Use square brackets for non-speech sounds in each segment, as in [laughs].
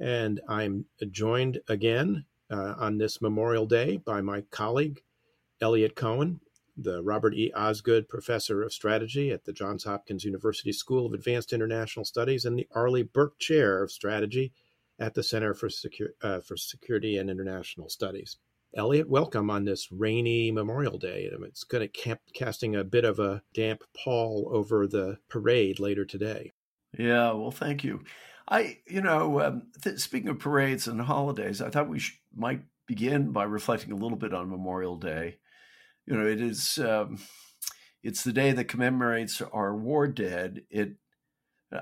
And I'm joined again uh, on this Memorial Day by my colleague, Eliot Cohen, the Robert E. Osgood Professor of Strategy at the Johns Hopkins University School of Advanced International Studies and the Arleigh Burke Chair of Strategy at the Center for, Secur- uh, for Security and International Studies. Eliot, welcome on this rainy Memorial Day. It's going to camp casting a bit of a damp pall over the parade later today. Yeah, well, thank you. I, you know, um, th- speaking of parades and holidays, I thought we sh- might begin by reflecting a little bit on Memorial Day. You know, it is um, it's the day that commemorates our war dead. It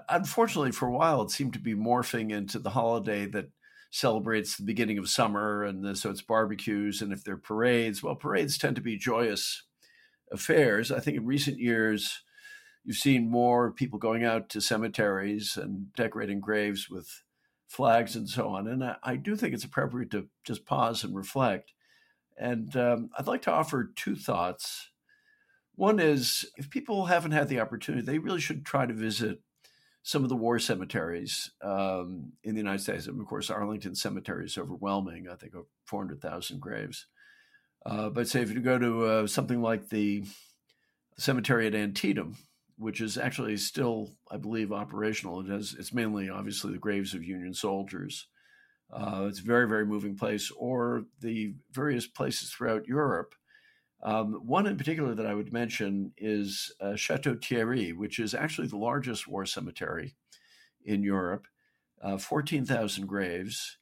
unfortunately for a while it seemed to be morphing into the holiday that celebrates the beginning of summer, and the, so it's barbecues. And if they're parades, well, parades tend to be joyous affairs. I think in recent years you've seen more people going out to cemeteries and decorating graves with flags and so on. And I, I do think it's appropriate to just pause and reflect. And um, I'd like to offer two thoughts. One is if people haven't had the opportunity, they really should try to visit some of the war cemeteries um, in the United States. And of course, Arlington Cemetery is overwhelming, I think, 400,000 graves. Uh, but say if you go to uh, something like the cemetery at Antietam, which is actually still, I believe, operational. It has it's mainly obviously the graves of Union soldiers. Uh, it's a very very moving place, or the various places throughout Europe. Um, one in particular that I would mention is uh, Chateau Thierry, which is actually the largest war cemetery in Europe, uh, fourteen thousand graves,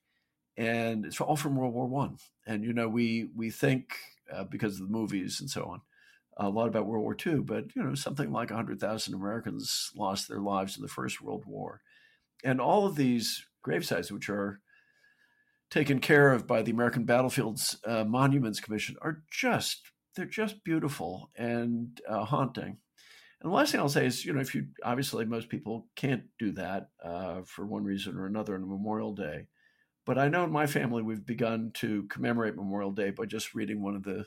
and it's all from World War One. And you know, we we think uh, because of the movies and so on a lot about World War II, but you know, something like 100,000 Americans lost their lives in the First World War. And all of these gravesites, which are taken care of by the American Battlefields uh, Monuments Commission, are just they're just beautiful and uh, haunting. And the last thing I'll say is, you know, if you obviously most people can't do that uh, for one reason or another on Memorial Day, but I know in my family we've begun to commemorate Memorial Day by just reading one of the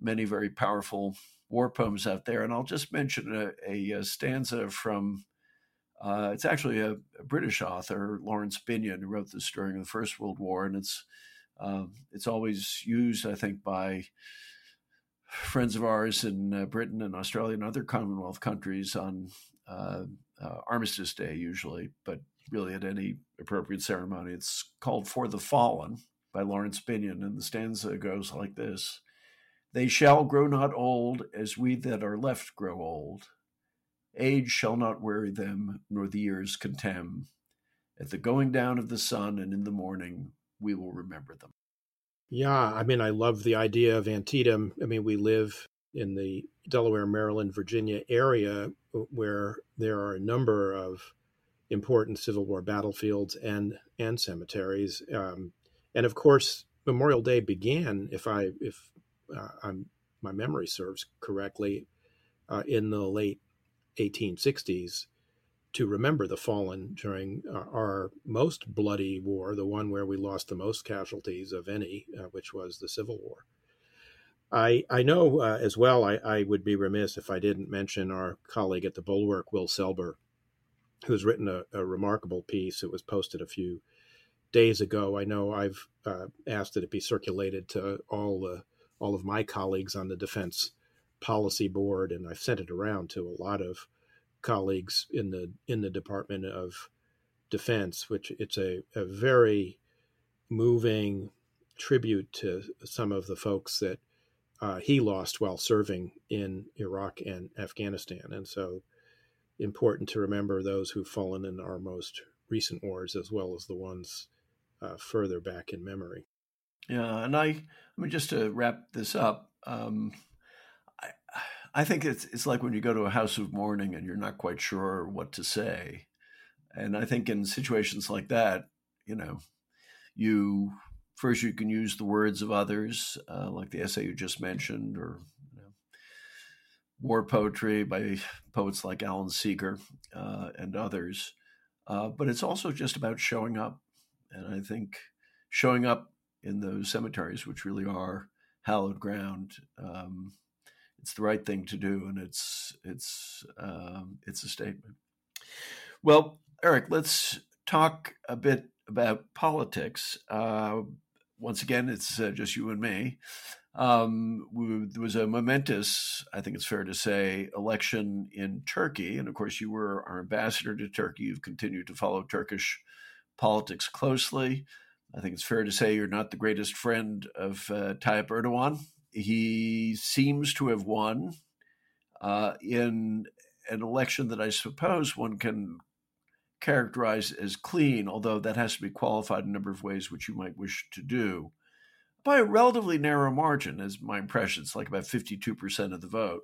many very powerful war poems out there. And I'll just mention a, a stanza from, uh, it's actually a, a, British author, Laurence Binyon, who wrote this during the First World War. And it's, uh, it's always used, I think, by friends of ours in uh, Britain and Australia and other Commonwealth countries on uh, uh, Armistice Day, usually, but really at any appropriate ceremony. It's called For the Fallen by Laurence Binyon. And the stanza goes like this they shall grow not old as we that are left grow old. Age shall not weary them, nor the years contemn. At the going down of the sun and in the morning, we will remember them. Yeah, I mean, I love the idea of Antietam. I mean, we live in the Delaware, Maryland, Virginia area where there are a number of important Civil War battlefields and and cemeteries. Um, and of course, Memorial Day began, if I if uh, my memory serves correctly, uh, in the late 1860s to remember the fallen during our, our, most bloody war, the one where we lost the most casualties of any, uh, which was the Civil War. I, I know uh, as well, I, I, would be remiss if I didn't mention our colleague at the Bulwark, Will Selber, who's written a, a remarkable piece. It was posted a few days ago. I know I've uh, asked that it be circulated to all the all of my colleagues on the defense policy board, and I've sent it around to a lot of colleagues in the in the Department of Defense, which it's a, a very moving tribute to some of the folks that uh, he lost while serving in Iraq and Afghanistan, and so important to remember those who've fallen in our most recent wars as well as the ones uh, further back in memory. Yeah, and I, I mean, just to wrap this up, um, I, I think it's it's like when you go to a house of mourning and you're not quite sure what to say, and I think in situations like that, you know, you first you can use the words of others, uh, like the essay you just mentioned, or you know, war poetry by poets like Alan Seeger uh, and others. Uh, but it's also just about showing up, and I think showing up in those cemeteries, which really are hallowed ground. Um, it's the right thing to do, and it's it's um, it's a statement. Well, Eric, let's talk a bit about politics. Uh, once again, it's uh, just you and me. Um, we, there was a momentous, I think it's fair to say, election in Turkey. And of course, you were our ambassador to Turkey. You've continued to follow Turkish politics closely. I think it's fair to say you're not the greatest friend of uh, Tayyip Erdogan. He seems to have won uh, in an election that I suppose one can characterize as clean, although that has to be qualified in a number of ways, which you might wish to do, by a relatively narrow margin, as my impression. It's like about 52% of the vote.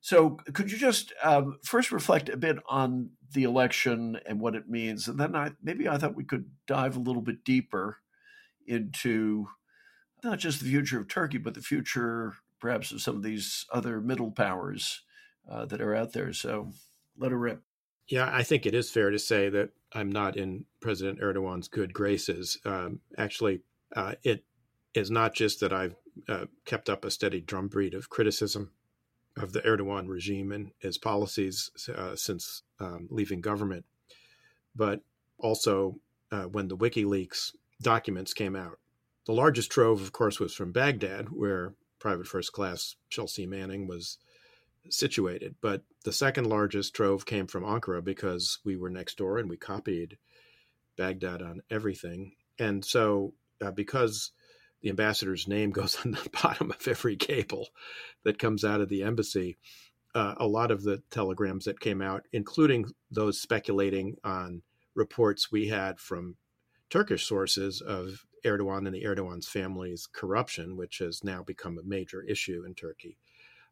So, could you just um, first reflect a bit on the election and what it means? And then I, maybe I thought we could dive a little bit deeper into not just the future of Turkey, but the future perhaps of some of these other middle powers uh, that are out there. So, let her rip. Yeah, I think it is fair to say that I'm not in President Erdogan's good graces. Um, actually, uh, it is not just that I've uh, kept up a steady drumbeat of criticism of the Erdogan regime and his policies uh, since um, leaving government, but also uh, when the WikiLeaks documents came out. The largest trove, of course, was from Baghdad, where Private First Class Chelsea Manning was situated. But the second largest trove came from Ankara because we were next door and we copied Baghdad on everything. And so, uh, because the ambassador's name goes [laughs] on the bottom of every cable that comes out of the embassy, uh, a lot of the telegrams that came out, including those speculating on reports we had from Turkish sources of Erdogan and the Erdogan's family's corruption, which has now become a major issue in Turkey.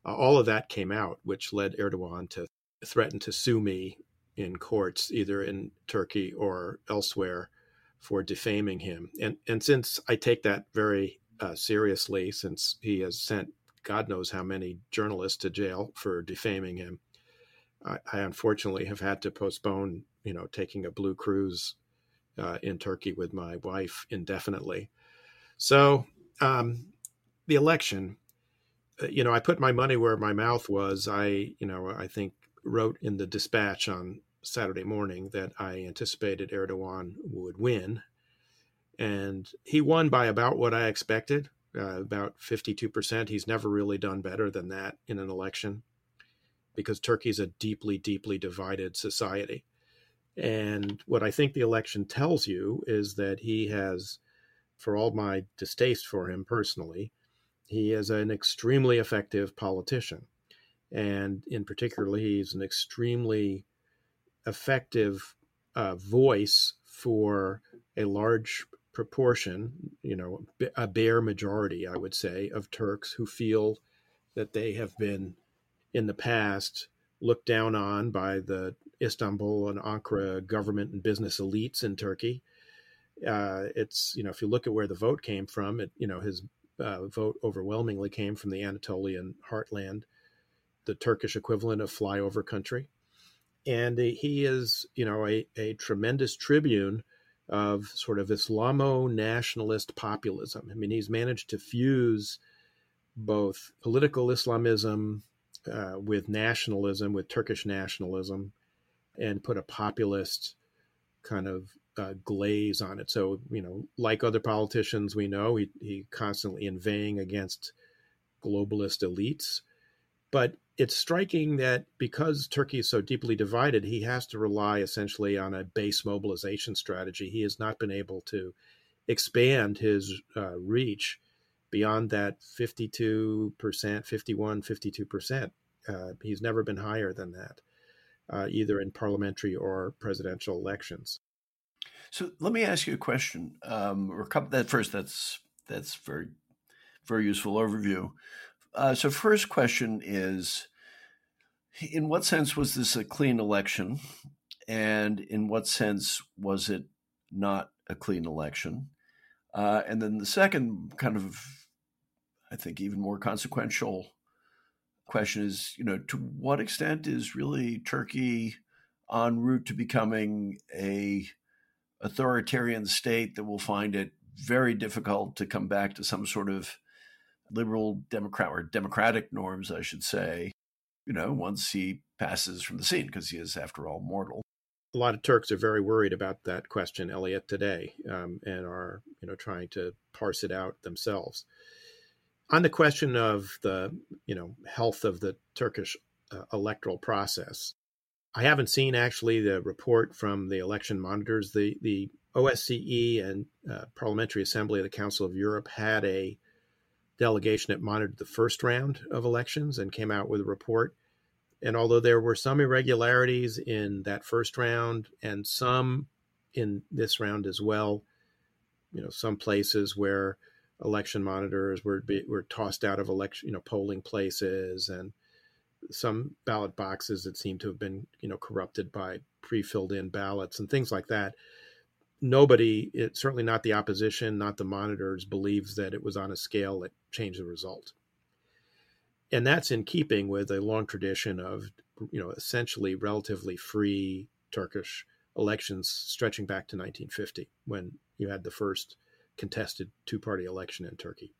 Uh, all of that came out, which led Erdogan to threaten to sue me in courts, either in Turkey or elsewhere, for defaming him. And and since I take that very uh, seriously, since he has sent God knows how many journalists to jail for defaming him, I, I unfortunately have had to postpone, you know, taking a blue cruise uh, in Turkey with my wife indefinitely. So um, the election uh, you know, I put my money where my mouth was. I, you know, I think wrote in the dispatch on Saturday morning that I anticipated Erdogan would win. And he won by about what I expected, uh, about 52%. He's never really done better than that in an election because Turkey's a deeply, deeply divided society. And what I think the election tells you is that he has, for all my distaste for him personally, he is an extremely effective politician. And in particular, he's an extremely effective uh, voice for a large proportion, you know, a bare majority, I would say, of Turks who feel that they have been in the past looked down on by the Istanbul and Ankara government and business elites in Turkey. Uh, it's you know if you look at where the vote came from, it you know his uh, vote overwhelmingly came from the Anatolian heartland, the Turkish equivalent of flyover country. And he is, you know, a, a tremendous tribune of sort of Islamo nationalist populism. I mean, he's managed to fuse both political Islamism uh, with nationalism, with Turkish nationalism, and put a populist kind of uh, glaze on it. So, you know, like other politicians we know, he, he constantly inveighing against globalist elites. But it's striking that because Turkey is so deeply divided, he has to rely essentially on a base mobilization strategy. He has not been able to expand his uh, reach beyond that 52%, 51, 52%. Uh, he's never been higher than that, uh, either in parliamentary or presidential elections. So let me ask you a question, um, or a couple. That first, that's that's very very useful overview. Uh, so first question is, in what sense was this a clean election, and in what sense was it not a clean election? Uh, and then the second kind of, I think, even more consequential question is, you know, to what extent is really Turkey en route to becoming a authoritarian state that will find it very difficult to come back to some sort of liberal democrat or democratic norms, I should say, you know, once he passes from the scene, because he is, after all, mortal. A lot of Turks are very worried about that question, Eliot, today, um, and are you know trying to parse it out themselves. On the question of the you know health of the Turkish uh, electoral process, I haven't seen actually the report from the election monitors. The the OSCE and uh, Parliamentary Assembly of the Council of Europe had a delegation that monitored the first round of elections and came out with a report. And although there were some irregularities in that first round and some in this round as well, you know, some places where election monitors were were tossed out of election, you know, polling places, and some ballot boxes that seemed to have been, you know, corrupted by pre-filled in ballots and things like that nobody, it, certainly not the opposition, not the monitors, believes that it was on a scale that changed the result. And that's in keeping with a long tradition of, you know, essentially relatively free Turkish elections stretching back to 1950 when you had the first contested two party election in Turkey.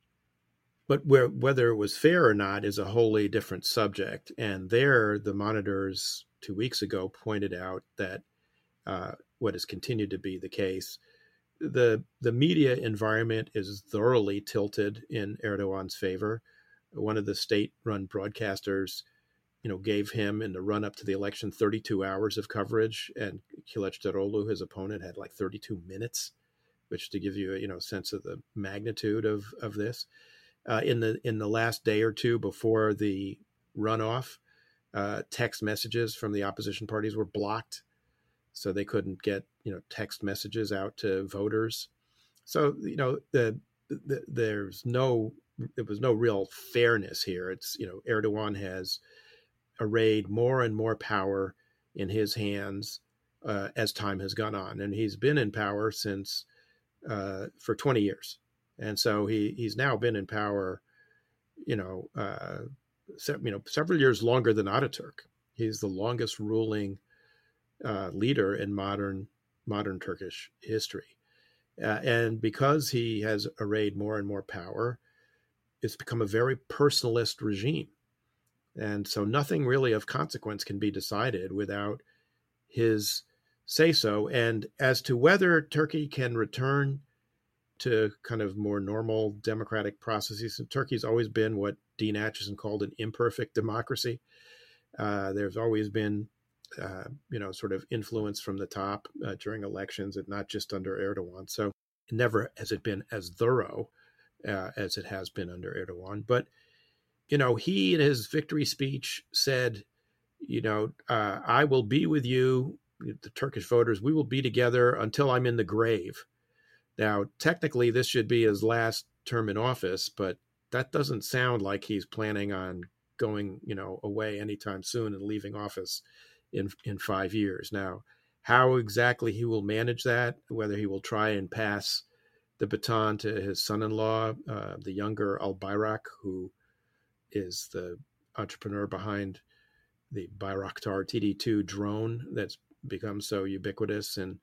But where, whether it was fair or not is a wholly different subject. And there, the monitors two weeks ago pointed out that uh, what has continued to be the case. The the media environment is thoroughly tilted in Erdogan's favor. One of the state-run broadcasters, you know, gave him in the run-up to the election 32 hours of coverage, and Kılıçdaroğlu, his opponent, had like 32 minutes, which to give you a you know sense of the magnitude of of this. Uh, in the in the last day or two before the runoff, uh, text messages from the opposition parties were blocked so they couldn't get you know text messages out to voters. So you know the, the there's no there was no real fairness here. It's you know Erdogan has arrayed more and more power in his hands uh, as time has gone on, and he's been in power since uh, for 20 years, and so he he's now been in power, you know, uh, se- you know, several years longer than Ataturk. He's the longest ruling uh, leader in modern modern Turkish history. Uh, and because he has arrayed more and more power, it's become a very personalist regime. And so nothing really of consequence can be decided without his say so. And as to whether Turkey can return to kind of more normal democratic processes, Turkey's always been what Dean Acheson called an imperfect democracy. Uh, there's always been uh, you know, sort of influence from the top uh, during elections, and not just under Erdogan. So never has it been as thorough uh, as it has been under Erdogan. But you know, he in his victory speech said, you know, uh, I will be with you, the Turkish voters. We will be together until I'm in the grave. Now, technically, this should be his last term in office, but that doesn't sound like he's planning on going, you know, away anytime soon and leaving office in in five years. Now, how exactly he will manage that, whether he will try and pass the baton to his son-in-law, uh, the younger Albayrak, who is the entrepreneur behind the Bayraktar TB2 drone that's become so ubiquitous in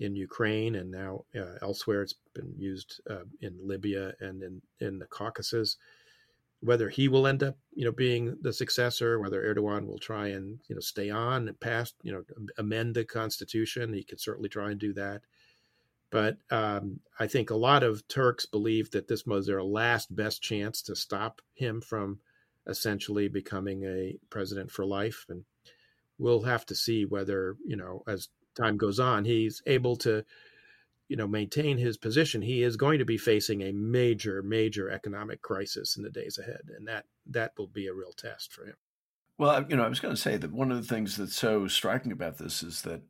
in Ukraine and now uh, elsewhere. It's been used uh, in Libya and in in the Caucasus whether he will end up, you know, being the successor, whether Erdogan will try and, you know, stay on and pass, you know, amend the constitution. He could certainly try and do that. But um, I think a lot of Turks believe that this was their last best chance to stop him from essentially becoming a president for life. And we'll have to see whether, you know, as time goes on, he's able to you know maintain his position he is going to be facing a major major economic crisis in the days ahead and that that will be a real test for him. Well you know i was going to say that one of the things that's so striking about this is that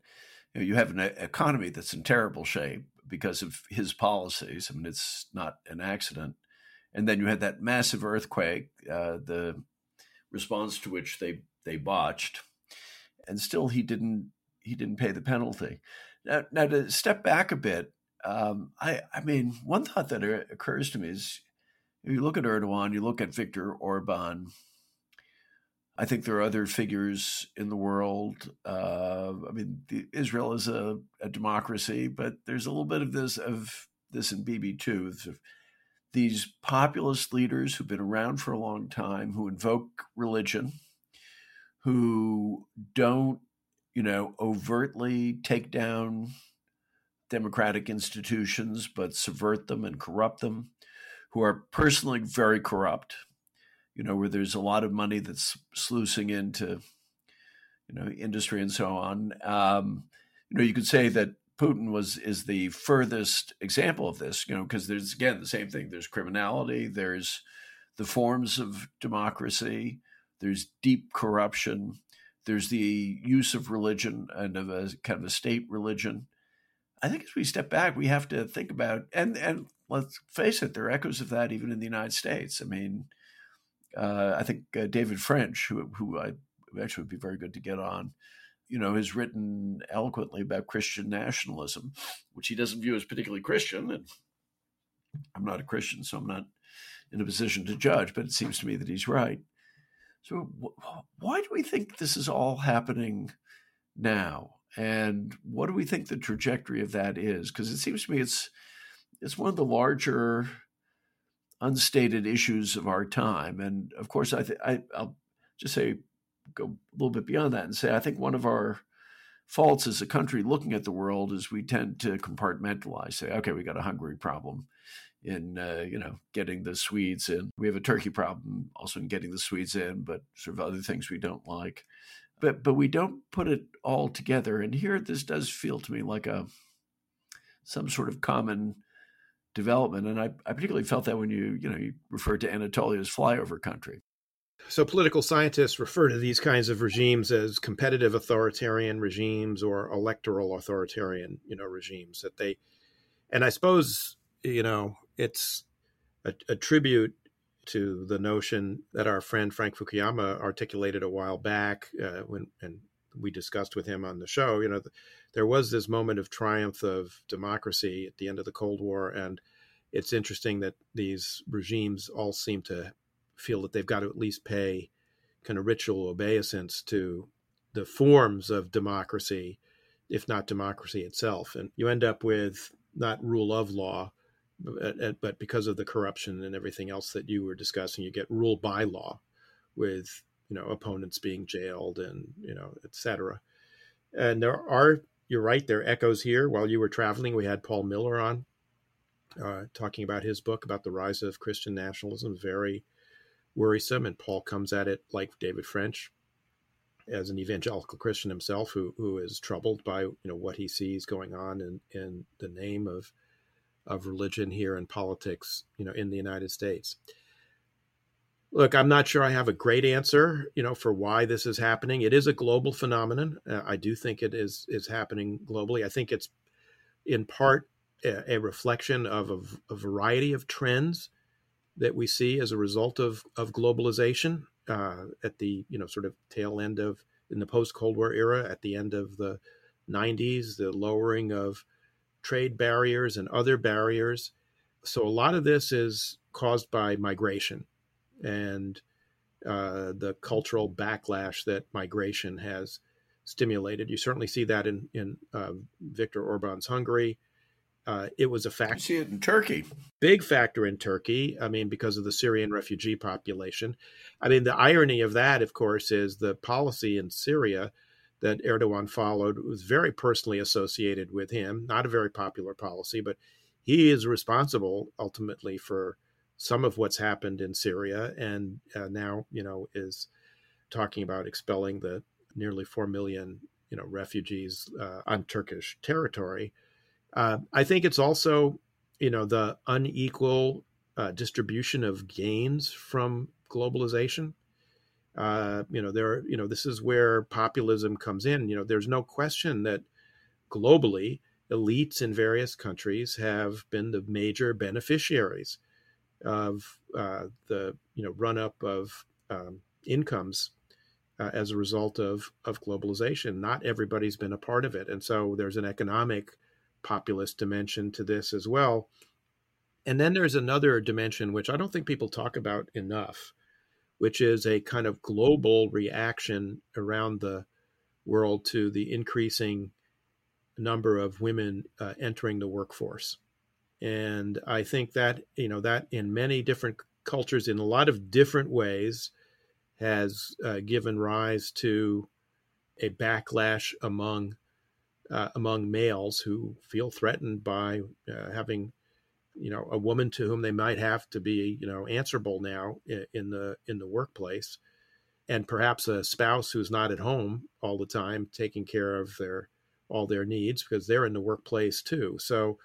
you, know, you have an economy that's in terrible shape because of his policies. I mean it's not an accident. And then you had that massive earthquake uh, the response to which they they botched. And still he didn't he didn't pay the penalty now, now to step back a bit, um, I, I mean, one thought that occurs to me is if you look at Erdogan, you look at Viktor Orban. I think there are other figures in the world. Uh, I mean, the, Israel is a, a, democracy, but there's a little bit of this of this in Bibi too. These populist leaders who've been around for a long time, who invoke religion, who don't, you know, overtly take down democratic institutions, but subvert them and corrupt them, who are personally very corrupt, you know, where there's a lot of money that's sluicing into, you know, industry and so on. Um, you know, you could say that Putin was is the furthest example of this, you know, because there's again the same thing. There's criminality, there's the forms of democracy, there's deep corruption, there's the use of religion and of a kind of a state religion. I think as we step back, we have to think about and and let's face it, there are echoes of that even in the United States. I mean, uh, I think uh, David French, who who I actually would be very good to get on, you know, has written eloquently about Christian nationalism, which he doesn't view as particularly Christian. And I'm not a Christian, so I'm not in a position to judge. But it seems to me that he's right. So why do we think this is all happening now? And what do we think the trajectory of that is? Because it seems to me it's it's one of the larger unstated issues of our time. And of course, I, th- I I'll just say go a little bit beyond that and say I think one of our faults as a country looking at the world is we tend to compartmentalize. Say, okay, we got a Hungary problem in uh, you know getting the Swedes in. We have a Turkey problem also in getting the Swedes in, but sort of other things we don't like but but we don't put it all together. And here, this does feel to me like a some sort of common development. And I, I particularly felt that when you you know you referred to Anatolia as flyover country. So political scientists refer to these kinds of regimes as competitive authoritarian regimes or electoral authoritarian, you know, regimes that they and I suppose, you know, it's a, a tribute to the notion that our friend Frank Fukuyama articulated a while back uh, when and we discussed with him on the show. You know, there was this moment of triumph of democracy at the end of the Cold War, and it's interesting that these regimes all seem to feel that they've got to at least pay kind of ritual obeisance to the forms of democracy, if not democracy itself. And you end up with not rule of law, but because of the corruption and everything else that you were discussing, you get rule by law, with you know opponents being jailed and you know etc. And there are you're right there are echoes here. While you were traveling, we had Paul Miller on uh, talking about his book about the rise of Christian nationalism. Very worrisome, and Paul comes at it like David French, as an evangelical Christian himself, who who is troubled by you know what he sees going on in in the name of of religion here and politics, you know, in the United States. Look, I'm not sure I have a great answer, you know, for why this is happening. It is a global phenomenon. Uh, I do think it is is happening globally. I think it's in part a, a reflection of a, a, variety of trends that we see as a result of of globalization uh, at the you know sort of tail end of in the post Cold War era, at the end of the 90s, the lowering of trade barriers and other barriers. So a lot of this is caused by migration and uh, the cultural backlash that migration has stimulated. You certainly see that in in uh, Viktor Orban's Hungary. Uh, it was a factor. You see it in Turkey. Big factor in Turkey. I mean, because of the Syrian refugee population. I mean, the irony of that, of course, is the policy in Syria that Erdogan followed was very personally associated with him. Not a very popular policy, but he is responsible ultimately for some of what's happened in Syria, and uh, now you know is talking about expelling the nearly four million you know refugees uh, on Turkish territory. Uh, I think it's also you know the unequal uh, distribution of gains from globalization. Uh, you know, there, you know, this is where populism comes in. You know, there's no question that globally, elites in various countries have been the major beneficiaries of uh, the, you know, run up of um, incomes uh, as a result of of globalization. Not everybody's been a part of it, and so there's an economic populist dimension to this as well. And then there's another dimension which I don't think people talk about enough, which is a kind of global reaction around the world to the increasing number of women uh, entering the workforce. And I think that, you know, that in many different cultures, in a lot of different ways, has uh, given rise to a backlash among uh, among males who feel threatened by uh, having you know a woman to whom they might have to be you know answerable now in, in the in the workplace and perhaps a spouse who's not at home all the time taking care of their all their needs because they're in the workplace too. So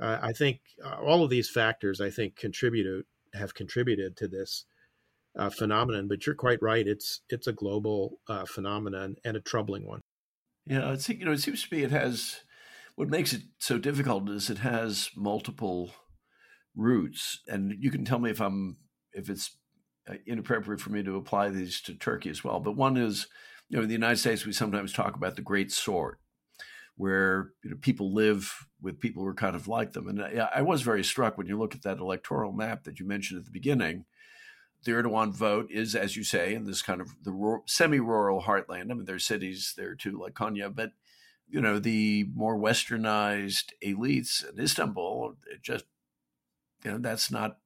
uh, i think uh, all of these factors i think contribute have contributed to this uh, phenomenon but you're quite right it's it's a global uh, phenomenon and a troubling one. Yeah it's you know it seems to me it has what makes it so difficult is it has multiple roots and you can tell me if i'm if it's uh, inappropriate for me to apply these to turkey as well but one is you know in the united states we sometimes talk about the great sort where you know, people live with people who are kind of like them. And I, I was very struck when you look at that electoral map that you mentioned at the beginning. The Erdogan vote is, as you say, in this kind of the semi-rural heartland. I mean, there are cities there too, like Konya, but you know, the more westernized elites in Istanbul, just you know, that's not.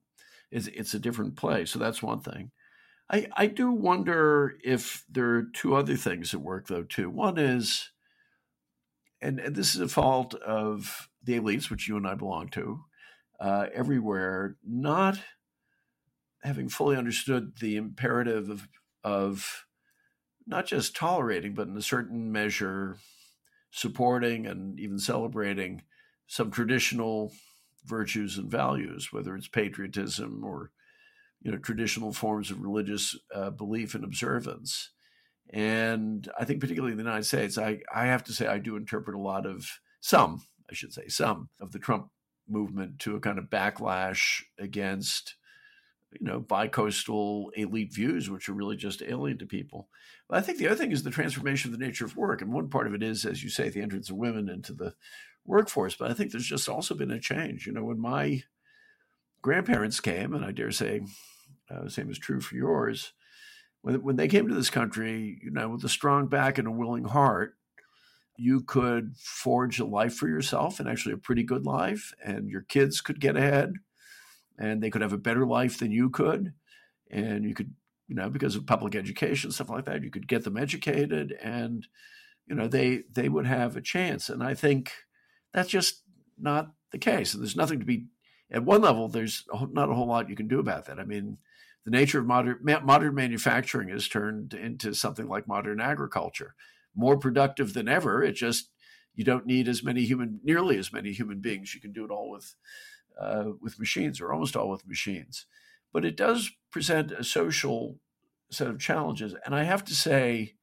It's, it's a different play. So that's one thing. I, I do wonder if there are two other things at work, though, too. One is and, and this is a fault of the elites, which you and I belong to, uh, everywhere, not having fully understood the imperative of, of not just tolerating, but in a certain measure, supporting and even celebrating some traditional virtues and values, whether it's patriotism or you know traditional forms of religious uh, belief and observance. And I think, particularly in the United States, I, I have to say I do interpret a lot of some, I should say, some of the Trump movement to a kind of backlash against, you know, bicoastal elite views, which are really just alien to people. But I think the other thing is the transformation of the nature of work. And one part of it is, as you say, the entrance of women into the workforce. But I think there's just also been a change. You know, when my grandparents came, and I dare say uh, the same is true for yours, when, when they came to this country, you know, with a strong back and a willing heart, you could forge a life for yourself and actually a pretty good life, and your kids could get ahead and they could have a better life than you could. And you could, you know, because of public education, stuff like that, you could get them educated and, you know, they they would have a chance. And I think that's just not the case. And there's nothing to be at one level, there's not a whole lot you can do about that. I mean, the nature of modern modern manufacturing has turned into something like modern agriculture, more productive than ever. It just you don't need as many human, nearly as many human beings. You can do it all with uh, with machines, or almost all with machines. But it does present a social set of challenges, and I have to say,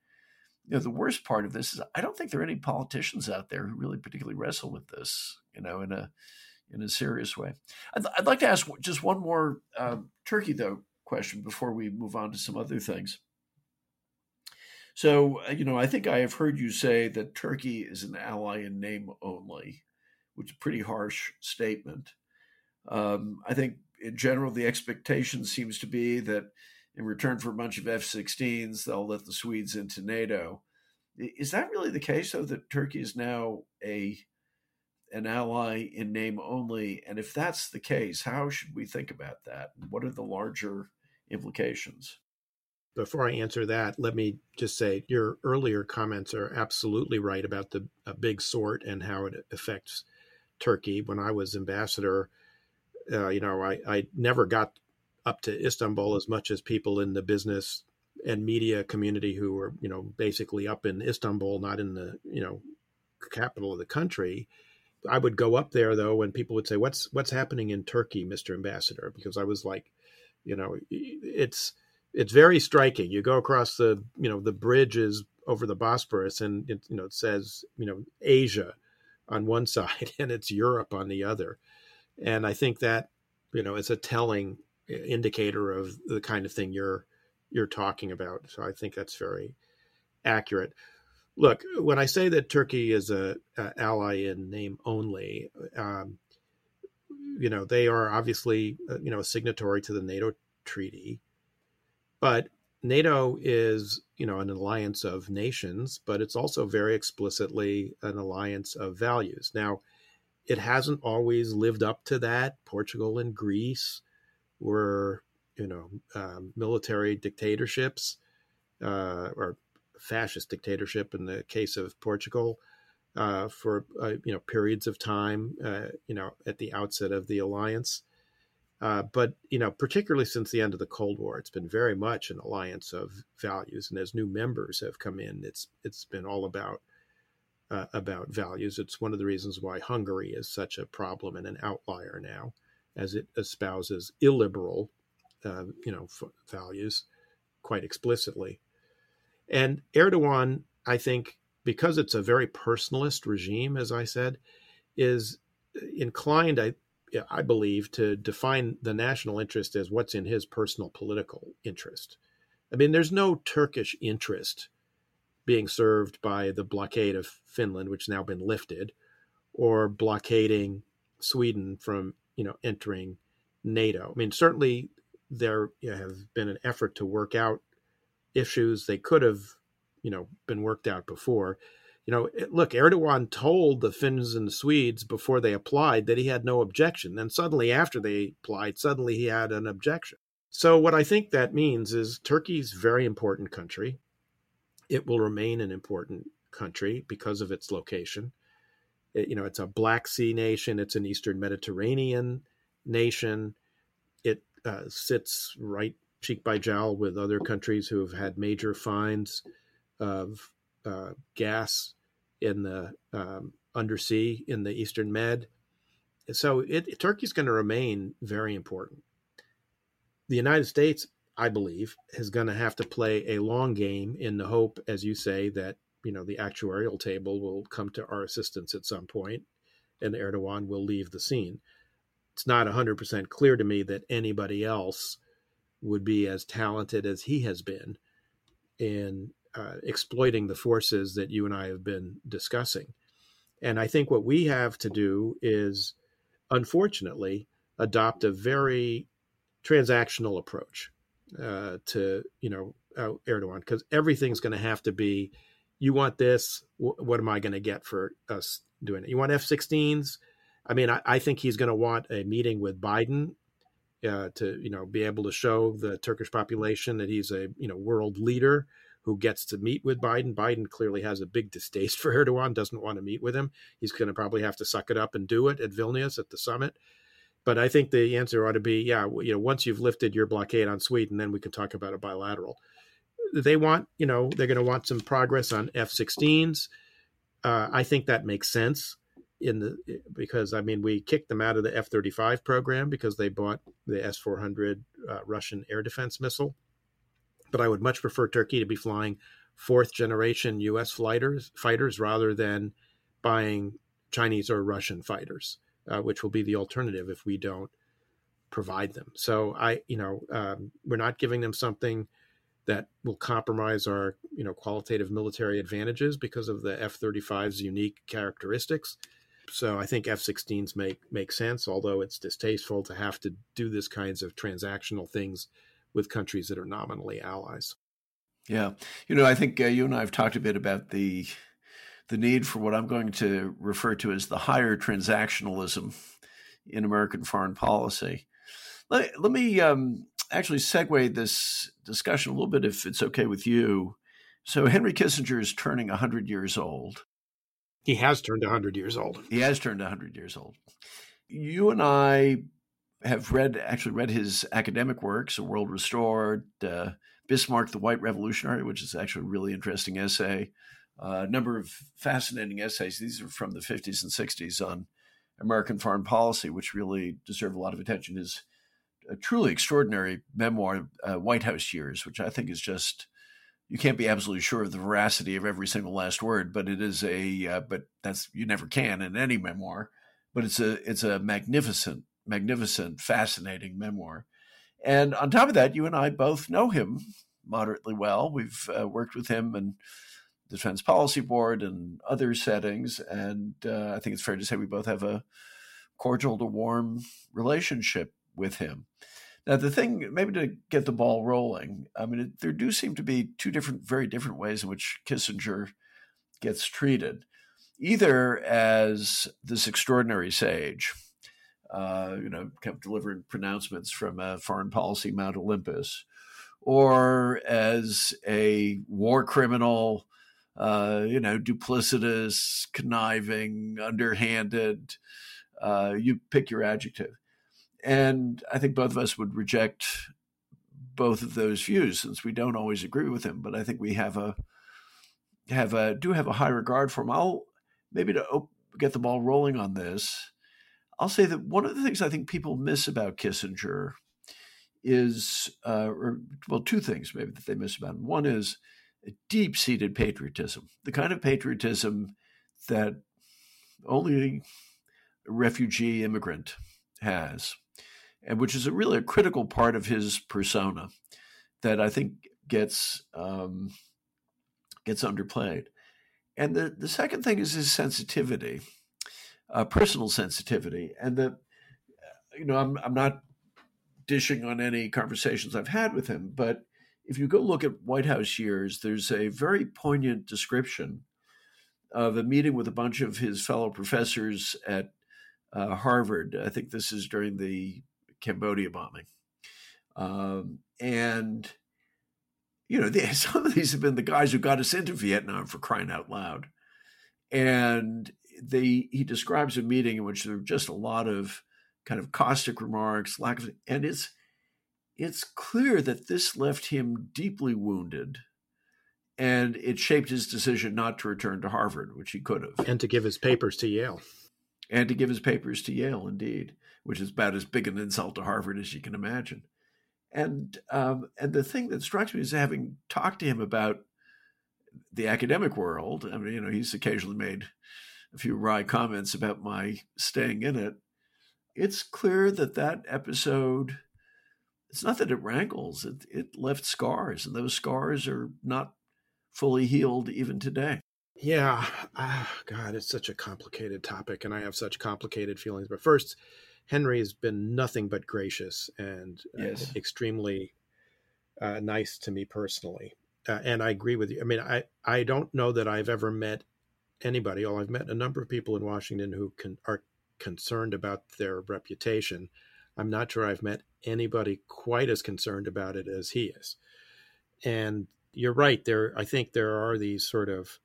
you know, the worst part of this is I don't think there are any politicians out there who really particularly wrestle with this, you know, in a in a serious way. I'd, I'd like to ask just one more um, Turkey though question before we move on to some other things. So, uh, you know, I think I have heard you say that Turkey is an ally in name only, which is a pretty harsh statement. Um, I think in general, the expectation seems to be that in return for a bunch of F 16s, they'll let the Swedes into NATO. Is that really the case, though, that Turkey is now a an ally in name only? And if that's the case, how should we think about that? What are the larger implications. Before I answer that, let me just say your earlier comments are absolutely right about the big sort and how it affects Turkey. When I was ambassador, uh, you know, I, I never got up to Istanbul as much as people in the business and media community who were, you know, basically up in Istanbul, not in the, you know, capital of the country. I would go up there though, when people would say, "What's what's happening in Turkey, Mr. Ambassador?" Because I was like, you know, it's it's very striking. You go across the you know the bridges over the Bosporus, and it, you know it says you know Asia on one [laughs] side and it's Europe on the other, and I think that you know is a telling indicator of the kind of thing you're you're talking about. So I think that's very accurate. look, when I say that Turkey is a, a ally in name only, um, you know, they are obviously, uh, you know, a signatory to the NATO treaty, but NATO is, you know, an alliance of nations, but it's also very explicitly an alliance of values. Now, it hasn't always lived up to that. Portugal and Greece were, you know, um, military dictatorships uh, or fascist dictatorship in the case of Portugal uh, for uh, you know periods of time, uh, you know, at the outset of the alliance. Uh, but you know, particularly since the end of the Cold War, it's been very much an alliance of values, and as new members have come in, it's it's been all about uh, about values. It's one of the reasons why Hungary is such a problem and an outlier now, as it espouses illiberal, uh, you know, f- values quite explicitly. And Erdogan, I think, because it's a very personalist regime, as I said, is inclined, I I believe, to define the national interest as what's in his personal political interest. I mean, there's no Turkish interest being served by the blockade of Finland, which has now been lifted, or blockading Sweden from you know entering NATO. I mean, certainly there have been an effort to work out issues they could have you know been worked out before you know, look, Erdogan told the Finns and the Swedes before they applied that he had no objection. Then suddenly, after they applied, suddenly he had an objection. So, what I think that means is Turkey's very important country. It will remain an important country because of its location. You know, it's a Black Sea nation, it's an Eastern Mediterranean nation. It uh, sits right cheek by jowl with other countries who have had major finds of uh, gas in the um, undersea in the Eastern Med. So it, Turkey's going to remain very important. The United States, I believe, is going to have to play a long game in the hope, as you say, that you know the actuarial table will come to our assistance at some point, and Erdogan will leave the scene. It's not 100% clear to me that anybody else would be as talented as he has been in uh, exploiting the forces that you and I have been discussing. And I think what we have to do is, unfortunately, adopt a very transactional approach uh, to you know Erdogan because everything's going to have to be, you want this, wh- what am I going to get for us doing it? You want F-16s? I mean, I, I think he's going to want a meeting with Biden uh, to you know be able to show the Turkish population that he's a you know world leader who gets to meet with Biden. Biden clearly has a big distaste [laughs] for Erdogan, doesn't want to meet with him. He's going to probably have to suck it up and do it at Vilnius at the summit. But I think the answer ought to be, yeah, you know, once you've lifted your blockade on Sweden, then we can talk about a bilateral. They want, you know, they're going to want some progress on F-16s. Uh, I think that makes sense in the because I mean we kicked them out of the F-35 program because they bought the S-400 uh, Russian air defense missile but I would much prefer Turkey to be flying fourth generation U.S. fighters fighters rather than buying Chinese or Russian fighters, uh, which will be the alternative if we don't provide them. So I, you know, um, we're not giving them something that will compromise our, you know, qualitative military advantages because of the F-35's unique characteristics. So I think F-16s make make sense, although it's distasteful to have to do this kinds of transactional things with countries that are nominally allies. Yeah, you know, I think uh, you and I have talked a bit about the the need for what I'm going to refer to as the higher transactionalism in American foreign policy. Let, let me um, actually segue this discussion a little bit, if it's okay with you. So Henry Kissinger is turning 100 years old. He has turned 100 years old. He has turned 100 years old. You and I have read actually read his academic works, A World Restored, uh, Bismarck, the White Revolutionary, which is actually a really interesting essay. Uh, a number of fascinating essays. These are from the 50s and 60s on American foreign policy, which really deserve a lot of attention. His a truly extraordinary memoir, uh, White House Years, which I think is just you can't be absolutely sure of the veracity of every single last word, but it is a uh, but that's you never can in any memoir. But it's a it's a magnificent magnificent, fascinating memoir. And on top of that, you and I both know him moderately well. We've uh, worked with him and the Defense Policy Board and other settings. And uh, I think it's fair to say we both have a cordial to warm relationship with him. Now, the thing, maybe to get the ball rolling, I mean, it, there do seem to be two different, very different ways in which Kissinger gets treated. Either as this extraordinary sage, uh, you know, kept delivering pronouncements from a foreign policy Mount Olympus, or as a war criminal, uh, you know, duplicitous, conniving, underhanded. Uh, you pick your adjective. And I think both of us would reject both of those views since we don't always agree with him. But I think we have a have a do have a high regard for him. I'll maybe to op- get the ball rolling on this. I'll say that one of the things I think people miss about Kissinger is, uh, or, well, two things maybe that they miss about him. One is deep seated patriotism, the kind of patriotism that only a refugee immigrant has, and which is a really a critical part of his persona that I think gets um, gets underplayed. And the, the second thing is his sensitivity, uh, personal sensitivity. And the, you know, I'm, I'm not dishing on any conversations I've had with him, but if you go look at White House years, there's a very poignant description of a meeting with a bunch of his fellow professors at uh, Harvard. I think this is during the Cambodia bombing. Um, and you know, [laughs] some of these have been the guys who got us into Vietnam for crying out loud. And they he describes a meeting in which there were just a lot of kind of caustic remarks, lack of, and it's it's clear that this left him deeply wounded, and it shaped his decision not to return to Harvard, which he could have, and to give his papers to Yale, and to give his papers to Yale, indeed, which is about as big an insult to Harvard as you can imagine. And um, and the thing that strikes me is having talked to him about the academic world. I mean, you know, he's occasionally made a few wry comments about my staying in it. It's clear that that episode. It's not that it rankles; it it left scars, and those scars are not fully healed even today. Yeah, uh, God, it's such a complicated topic, and I have such complicated feelings. But first, Henry has been nothing but gracious and uh, yes. extremely uh, nice to me personally. Uh, and I agree with you. I mean, I, I don't know that I've ever met anybody, although I've met a number of people in Washington who can, are concerned about their reputation. I'm not sure I've met anybody quite as concerned about it as he is. And you're right. There, I think there are these sort of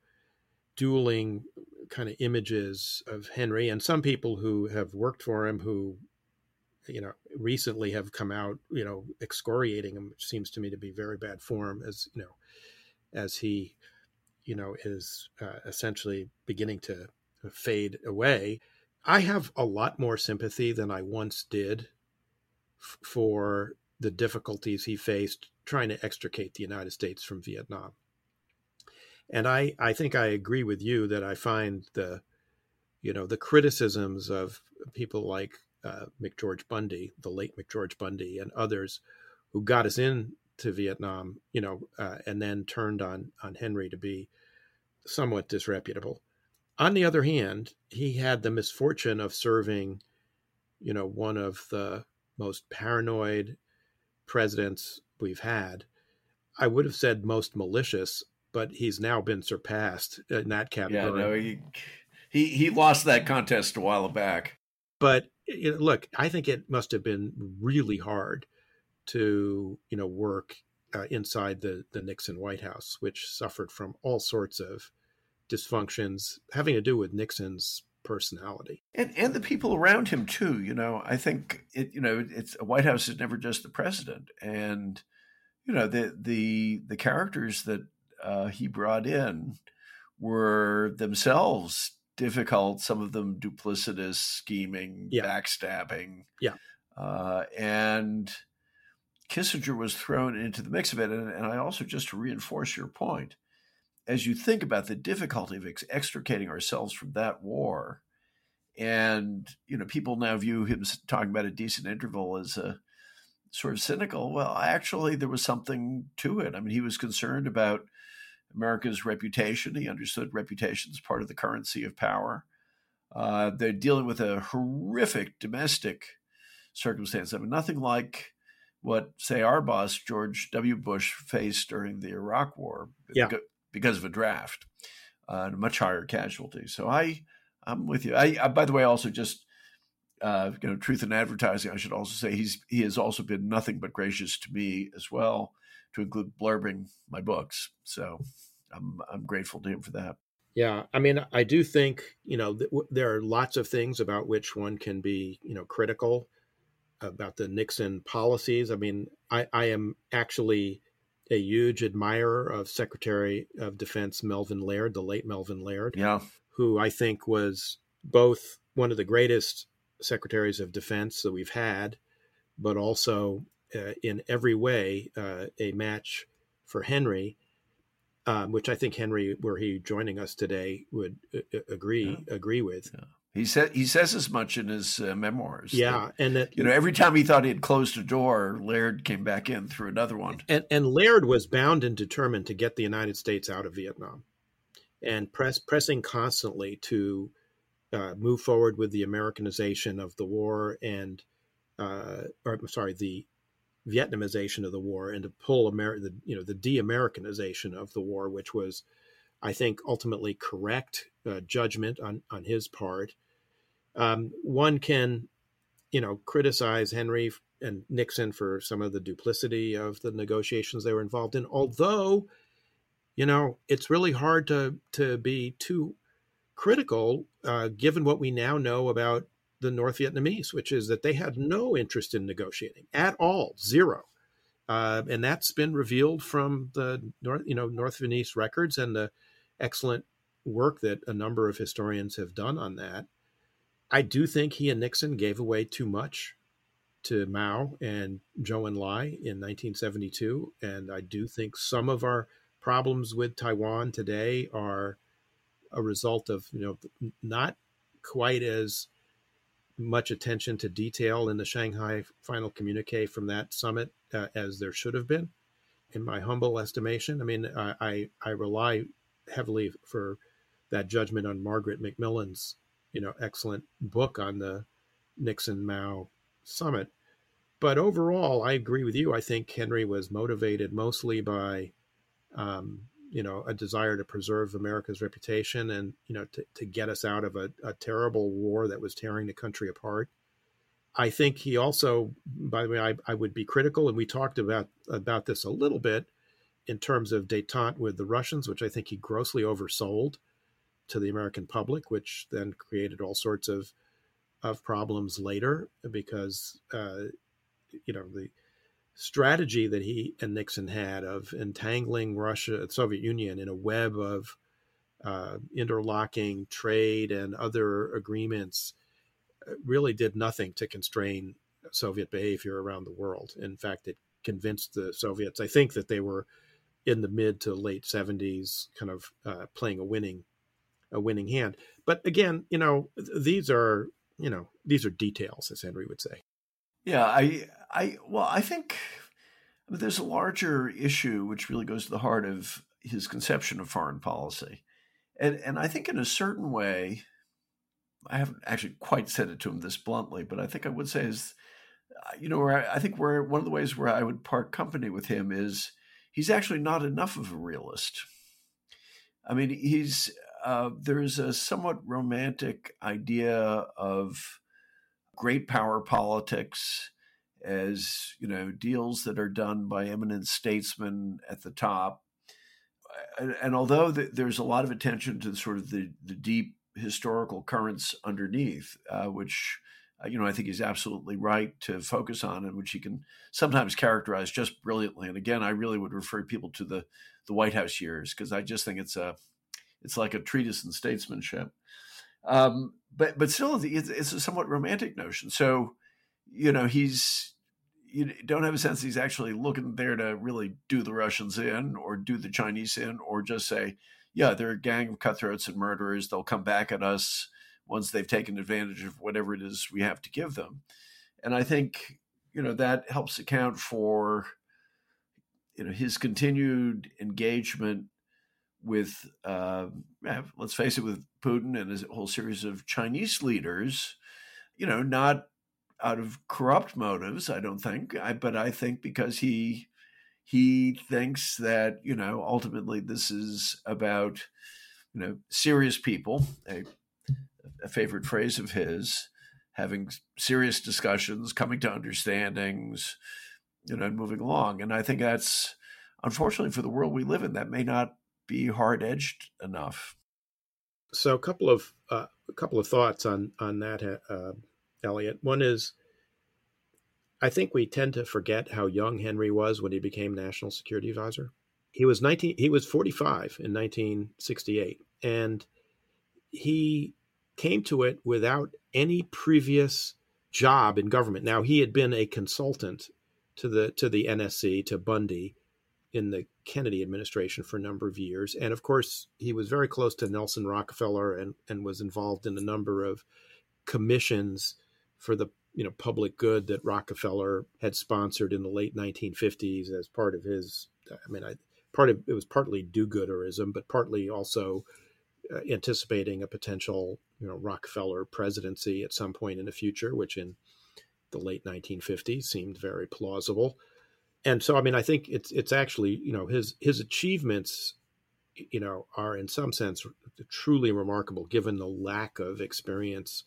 dueling kind of images of Henry and some people who have worked for him who you know recently have come out you know excoriating him which seems to me to be very bad form as you know as he you know is uh, essentially beginning to fade away. I have a lot more sympathy than i once did f- for the difficulties he faced trying to extricate the united states from vietnam and I, I think I agree with you that I find the, you know, the criticisms of people like uh, McGeorge Bundy, the late McGeorge Bundy, and others who got us into Vietnam, you know, uh, and then turned on on Henry to be somewhat disreputable. On the other hand, he had the misfortune of serving, you know, one of the most paranoid presidents we've had. I would have said most malicious but he's now been surpassed in that category. Yeah, no, he he he lost that contest a while back. But you know, look, I think it must have been really hard to you know work uh, inside the the Nixon White House, which suffered from all sorts of dysfunctions having to do with Nixon's personality and and the people around him too. You know, I think it. You know, it's a White House is never just the president, and you know the the the characters that uh, he brought in were themselves difficult, some of them duplicitous, scheming, yeah. backstabbing. Yeah. Uh, and Kissinger was thrown into the mix of it. And, and, I also, just to reinforce your point, as you think about the difficulty of ex- extricating ourselves from that war, and you know, people now view him talking about a decent interval as a sort of cynical. Well, actually, there was something to it. I mean, he was concerned about America's reputation. He understood reputation is part of the currency of power. Uh, they're dealing with a horrific domestic circumstance. I mean, nothing like what, say, our boss, George W. Bush, faced during the Iraq War yeah. because of a draft uh, and a much higher casualty. So I, I'm with you. I, I by the way, also just uh, you know, truth in advertising. I should also say he's he has also been nothing but gracious to me as well, to include blurbing my books. So I'm I'm grateful to him for that. Yeah, I mean, I do think you know th- there are lots of things about which one can be you know critical about the Nixon policies. I mean, I, I am actually a huge admirer of Secretary of Defense Melvin Laird, the late Melvin Laird, yeah, who I think was both one of the greatest secretaries of defense that we've had, but also in every way uh, a match for Henry, um, which I think Henry, were he joining us today, would uh, agree yeah. agree with. Yeah. He said he says as much in his uh, memoirs. Yeah, that, and that, you know, every time he thought he had closed a door, Laird came back in through another one. And, and Laird was bound and determined to get the United States out of Vietnam, and press pressing constantly to uh, move forward with the Americanization of the war and, uh, or I'm sorry, the Vietnamization of the war, and to pull the you know the de-Americanization of the war, which was, I think, ultimately correct uh, judgment on on his part. Um, one can, you know, criticize Henry and Nixon for some of the duplicity of the negotiations they were involved in, although, you know, it's really hard to to be too critical, uh, given what we now know about the North Vietnamese, which is that they had no interest in negotiating at all, zero. Uh, and that's been revealed from the North, you know, North Vietnamese records and the excellent work that a number of historians have done on that. I do think he and Nixon gave away too much to Mao and Zhou Enlai in 1972, and I do think some of our problems with Taiwan today are a result of you know not quite as much attention to detail in the Shanghai final communique from that summit uh, as there should have been, in my humble estimation. I mean, I, I, I rely heavily for that judgment on Margaret MacMillan's you know excellent book on the Nixon Mao summit. But overall, I agree with you. I think Henry was motivated mostly by um, you know a desire to preserve America's reputation and you know to, to get us out of a, a terrible war that was tearing the country apart. I think he also, by the way, I, I would be critical, and we talked about about this a little bit in terms of détente with the Russians, which I think he grossly oversold to the American public, which then created all sorts of of problems later because uh, you know the strategy that he and Nixon had of entangling Russia, the Soviet Union, in a web of uh, interlocking trade and other agreements uh, really did nothing to constrain Soviet behavior around the world. In fact, it convinced the Soviets, I think, that they were in the mid to late 70s kind of uh, playing a winning a winning hand. But again, you know, these are, you know, these are details as Henry would say. Yeah, I, I, well, I think there's a larger issue which really goes to the heart of his conception of foreign policy, and and I think in a certain way, I haven't actually quite said it to him this bluntly, but I think I would say is, uh, you know, where I, I think where one of the ways where I would part company with him is he's actually not enough of a realist. I mean, he's uh, there's a somewhat romantic idea of great power politics as you know deals that are done by eminent statesmen at the top. And, and although the, there's a lot of attention to sort of the, the deep historical currents underneath uh, which uh, you know i think he's absolutely right to focus on and which he can sometimes characterize just brilliantly. And again i really would refer people to the the white house years because i just think it's a it's like a treatise in statesmanship. Um, but but still, it's, it's a somewhat romantic notion. So, you know, he's you don't have a sense he's actually looking there to really do the Russians in or do the Chinese in or just say, yeah, they're a gang of cutthroats and murderers. They'll come back at us once they've taken advantage of whatever it is we have to give them. And I think, you know, that helps account for, you know, his continued engagement with, uh, let's face it, with Putin and his whole series of Chinese leaders, you know, not out of corrupt motives, I don't think, I, but I think because he he thinks that you know ultimately this is about you know serious people. A, a favorite phrase of his, having serious discussions, coming to understandings, you know, and moving along. And I think that's unfortunately for the world we live in, that may not be hard edged enough. So a couple of uh, a couple of thoughts on on that, uh, Eliot. One is, I think we tend to forget how young Henry was when he became National Security Advisor. He was nineteen. He was forty five in nineteen sixty eight, and he came to it without any previous job in government. Now he had been a consultant to the to the NSC to Bundy in the Kennedy administration for a number of years, and of course he was very close to Nelson Rockefeller and and was involved in a number of commissions for the you know public good that Rockefeller had sponsored in the late 1950s as part of his. I mean, I part of it was partly do-gooderism, but partly also uh, anticipating a potential you know Rockefeller presidency at some point in the future, which in the late 1950s seemed very plausible. And so, I mean, I think it's it's actually you know his his achievements, you know, are in some sense truly remarkable given the lack of experience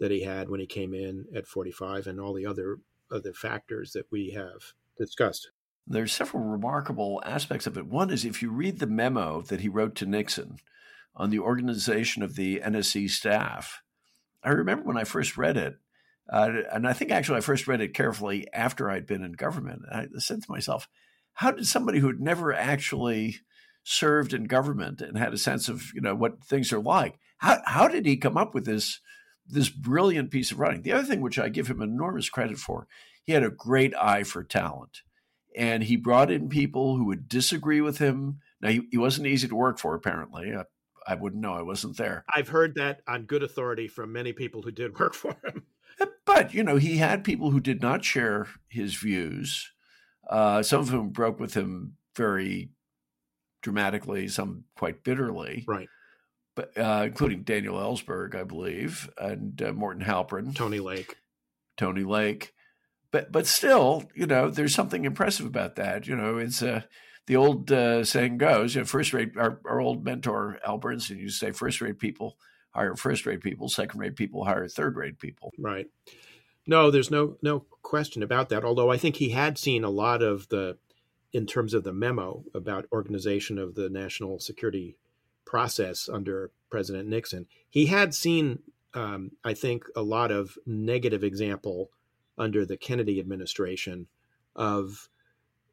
that he had when he came in at 45 and all the other other factors that we have discussed. There's several remarkable aspects of it. One is if you read the memo that he wrote to Nixon on the organization of the NSC staff. I remember when I first read it, uh, and I think actually I first read it carefully after I'd been in government. I said to myself, how did somebody who had never actually served in government and had a sense of you know what things are like, how how did he come up with this this brilliant piece of writing? The other thing which I give him enormous credit for, he had a great eye for talent, and he brought in people who would disagree with him. Now he, he wasn't easy to work for, apparently. Uh, I wouldn't know. I wasn't there. I've heard that on good authority from many people who did [laughs] work for him. Uh, but, you know, he had people who did not share his views. Uh, some of whom broke with him very dramatically, some quite bitterly. Right. Uh, including Daniel Ellsberg, I believe, and uh, Morton Halperin, Tony Lake, Tony Lake. But but still, you know, there's something impressive about that. You know, it's a the old uh, saying goes, you know, first rate, our, our old mentor, Al Bernstein, used to say, first rate people hire first rate people, second rate people hire third rate people. Right. No, there's no no question about that. Although I think he had seen a lot of the, in terms of the memo about organization of the national security process under President Nixon, he had seen, um, I think, a lot of negative example under the Kennedy administration of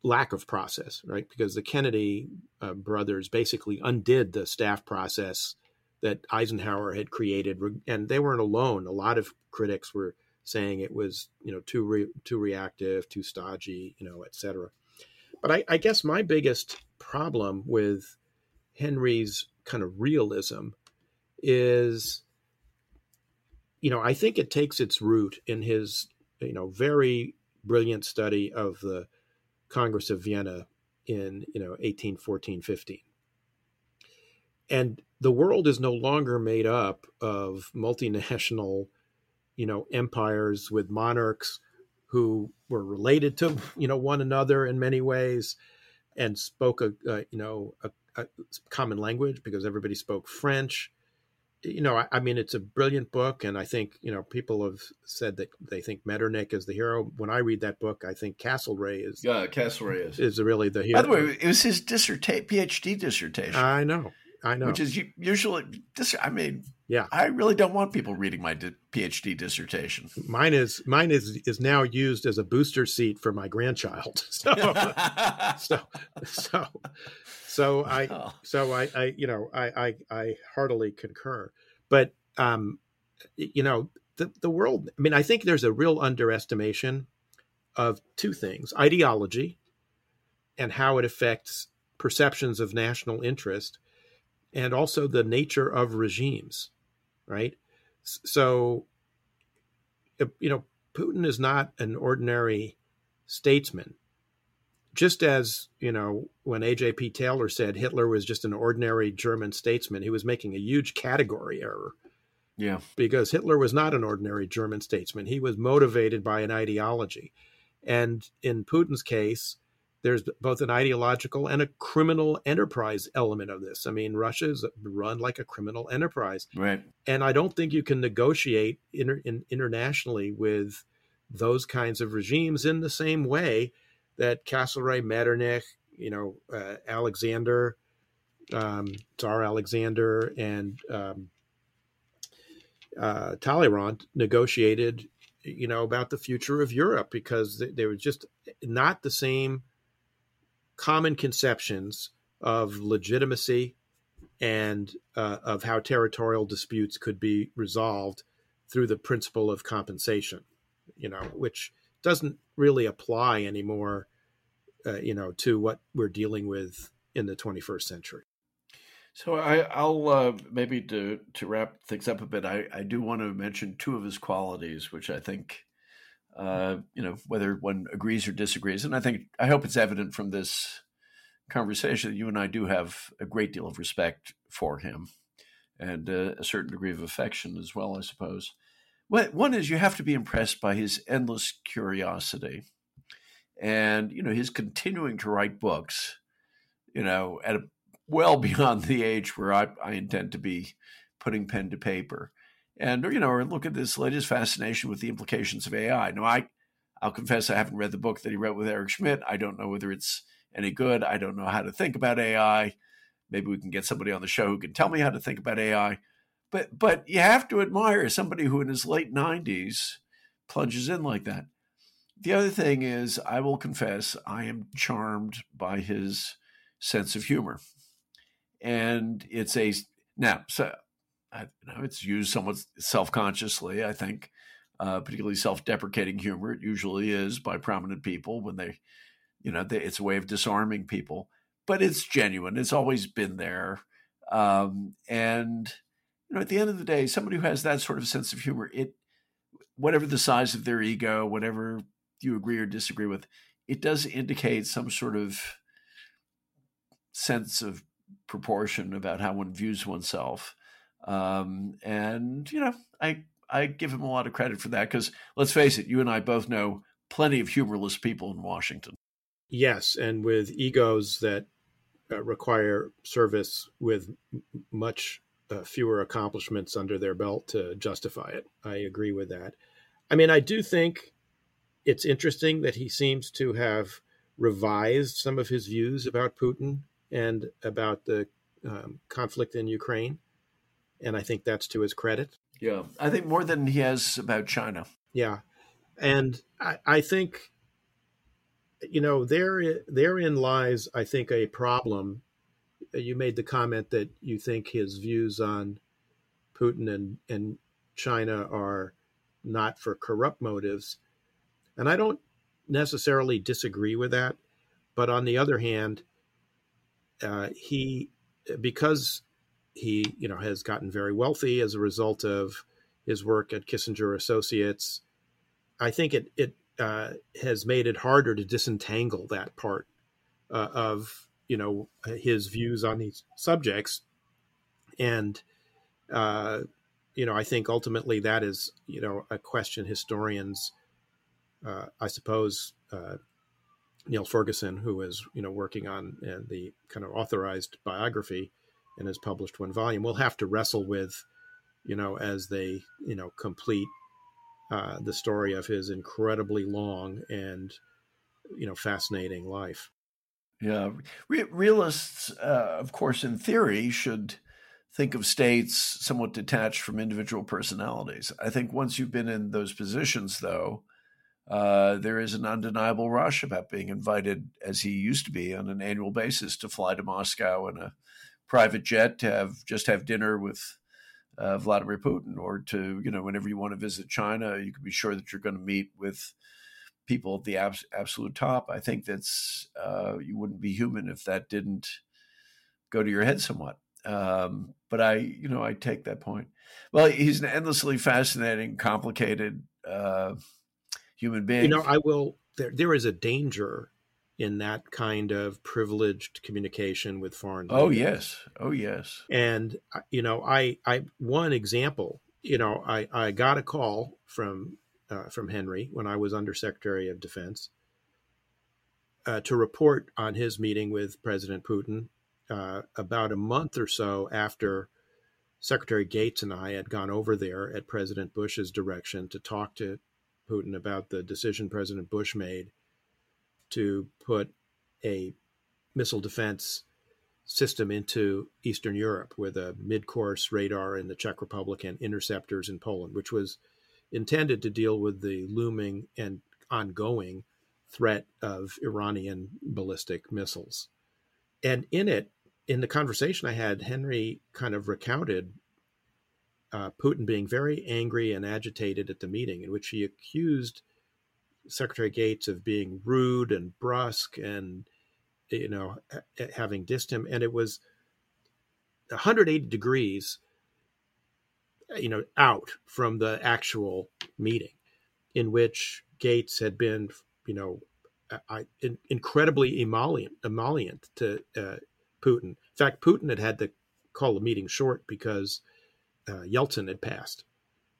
lack of process, right? Because the Kennedy uh, brothers basically undid the staff process that Eisenhower had created, and they weren't alone. A lot of critics were saying it was, you know, too re- too reactive, too stodgy, you know, et cetera. But I, I guess my biggest problem with Henry's kind of realism is, you know, I think it takes its root in his, you know, very brilliant study of the Congress of Vienna in you know 1814 15 and the world is no longer made up of multinational you know empires with monarchs who were related to you know one another in many ways and spoke a, a you know a, a, common language because everybody spoke french you know, I, I, mean, it's a brilliant book, and I think you know people have said that they think Metternich is the hero. When I read that book, I think Castlereagh is. Yeah, Castlereagh is is really the hero. By the way, it was his dissertation, PhD dissertation. I know, I know. Which is usually, I mean, yeah, I really don't want people reading my PhD dissertation. Mine is mine is is now used as a booster seat for my grandchild. [laughs] So, so, so, so I, [laughs] oh. so I, I, you know, I, I, I heartily concur. But, um, you know, the the world. I mean, I think there's a real underestimation of two things: ideology and how it affects perceptions of national interest, and also the nature of regimes. Right. So, you know, Putin is not an ordinary statesman just as you know when AJP Taylor said Hitler was just an ordinary German statesman, he was making a huge category error. Yeah, because Hitler was not an ordinary German statesman; he was motivated by an ideology, and in Putin's case, there's both an ideological and a criminal enterprise element of this. I mean, Russia is run like a criminal enterprise, right? And I don't think you can negotiate inter, in, internationally with those kinds of regimes in the same way that Castlereagh, Metternich, you know, uh, Alexander, um, Tsar Alexander, and um, uh, Talleyrand negotiated, you know, about the future of Europe because they, they were just not the same common conceptions of legitimacy and uh, of how territorial disputes could be resolved through the principle of compensation, you know, which doesn't really apply anymore, uh, you know, to what we're dealing with in the 21st century. So I, will uh, maybe to to wrap things up a bit. I, I do want to mention two of his qualities, which I think, uh, you know, whether one agrees or disagrees, and I think I hope it's evident from this conversation that you and I do have a great deal of respect for him, and uh, a certain degree of affection as well, I suppose. One is you have to be impressed by his endless curiosity, and you know his continuing to write books. You know, at a well [laughs] beyond the age where I, I intend to be putting pen to paper. And, you know, look at this latest fascination with the implications of AI. Now, I, I'll confess I haven't read the book that he wrote with Eric Schmidt. I don't know whether it's any good. I don't know how to think about AI. Maybe we can get somebody on the show who can tell me how to think about AI. But but you have to admire somebody who in his late 90s plunges in like that. The other thing is, I will confess, I am charmed by his sense of humor and it's a now so I, you know it's used somewhat self-consciously i think uh, particularly self-deprecating humor it usually is by prominent people when they you know they, it's a way of disarming people but it's genuine it's always been there um, and you know at the end of the day somebody who has that sort of sense of humor it whatever the size of their ego whatever you agree or disagree with it does indicate some sort of sense of proportion about how one views oneself. Um, and you know, I I give him a lot of credit for that because let's face it, you and I both know plenty of humorless people in Washington. Yes, and with egos that uh, require service with much uh, fewer accomplishments under their belt to justify it. I agree with that. I mean, I do think it's interesting that he seems to have revised some of his views about Putin and about the um, conflict in Ukraine. And I think that's to his credit. Yeah. I think more than he has about China. Yeah. And I, I think, you know, there therein lies, I think, a problem. You made the comment that you think his views on Putin and, and China are not for corrupt motives. And I don't necessarily disagree with that. But on the other hand, uh, he because he you know has gotten very wealthy as a result of his work at Kissinger Associates. I think it it uh, has made it harder to disentangle that part uh, of you know his views on these subjects, and uh, you know I think ultimately that is you know a question historians, uh, I suppose, uh, Niall Ferguson, who is you know working on uh, the kind of authorized biography and has published one volume, We'll have to wrestle with, you know, as they you know complete uh, the story of his incredibly long and you know fascinating life. Yeah, Re- realists, uh, of course, in theory, should think of states somewhat detached from individual personalities. I think once you've been in those positions, though uh, there is an undeniable rush about being invited, as he used to be, on an annual basis to fly to Moscow in a private jet to have just have dinner with uh, Vladimir Putin, or to you know whenever you want to visit China, you can be sure that you're going to meet with people at the abs- absolute top. I think that's uh, you wouldn't be human if that didn't go to your head somewhat. Um, but I, you know, I take that point. Well, he's an endlessly fascinating, complicated. Uh, human being. You know, I will. There, there is a danger in that kind of privileged communication with foreign. Oh yes, oh yes. And uh, you know, I I one example. You know, I I got a call from uh, from Henry when I was Undersecretary of Defense uh, to report on his meeting with President Putin uh, about a month or so after Secretary Gates and I had gone over there at President Bush's direction to talk to Putin about the decision President Bush made to put a missile defense system into Eastern Europe with a mid course radar in the Czech Republic and interceptors in Poland, which was intended to deal with the looming and ongoing threat of Iranian ballistic missiles. And in it, in the conversation I had, Henry kind of recounted uh, Putin being very angry and agitated at the meeting, in which he accused Secretary Gates of being rude and brusque and, you know, having dissed him. And it was 180 degrees, you know, out from the actual meeting in which Gates had been, you know, I, in, incredibly emollient, emollient to uh, Putin. In fact, Putin had had to call the meeting short because uh, Yeltsin had passed,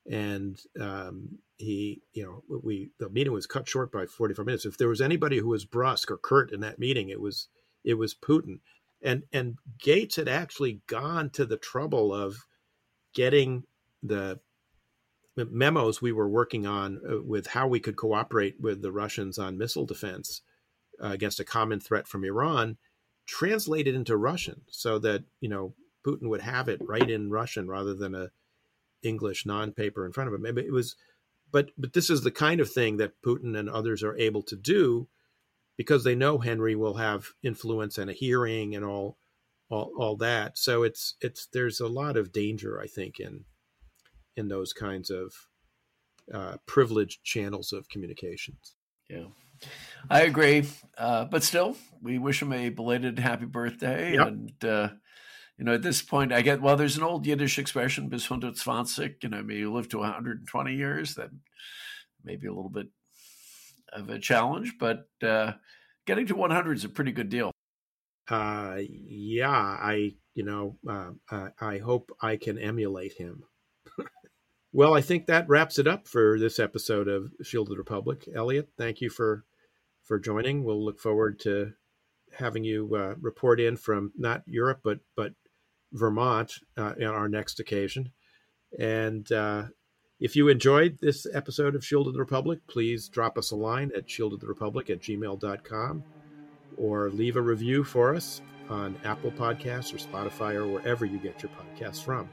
and um, he, you know, we the meeting was cut short by 44 minutes. If there was anybody who was brusque or curt in that meeting, it was it was Putin, and and Gates had actually gone to the trouble of getting the memos we were working on uh, with how we could cooperate with the Russians on missile defense uh, against a common threat from Iran translated into Russian so that you know Putin would have it right in Russian rather than a English non-paper in front of him. Maybe it was, but but this is the kind of thing that Putin and others are able to do because they know Henry will have influence and a hearing and all all all that. So it's it's there's a lot of danger I think in in those kinds of uh, privileged channels of communications. Yeah. I agree. Uh, but still, we wish him a belated happy birthday. Yep. And, uh, you know, at this point, I get, well, there's an old Yiddish expression, bis 120, you know, maybe you live to 120 years. That may be a little bit of a challenge, but uh, getting to 100 is a pretty good deal. Uh, yeah, I, you know, uh, I hope I can emulate him. [laughs] Well, I think that wraps it up for this episode of Shield of the Republic. Eliot, thank you for for joining. We'll look forward to having you uh, report in from not Europe but but Vermont uh, on our next occasion. And uh, if you enjoyed this episode of Shield of the Republic, please drop us a line at shieldoftherepublic at gmail.com or leave a review for us on Apple Podcasts or Spotify or wherever you get your podcasts from.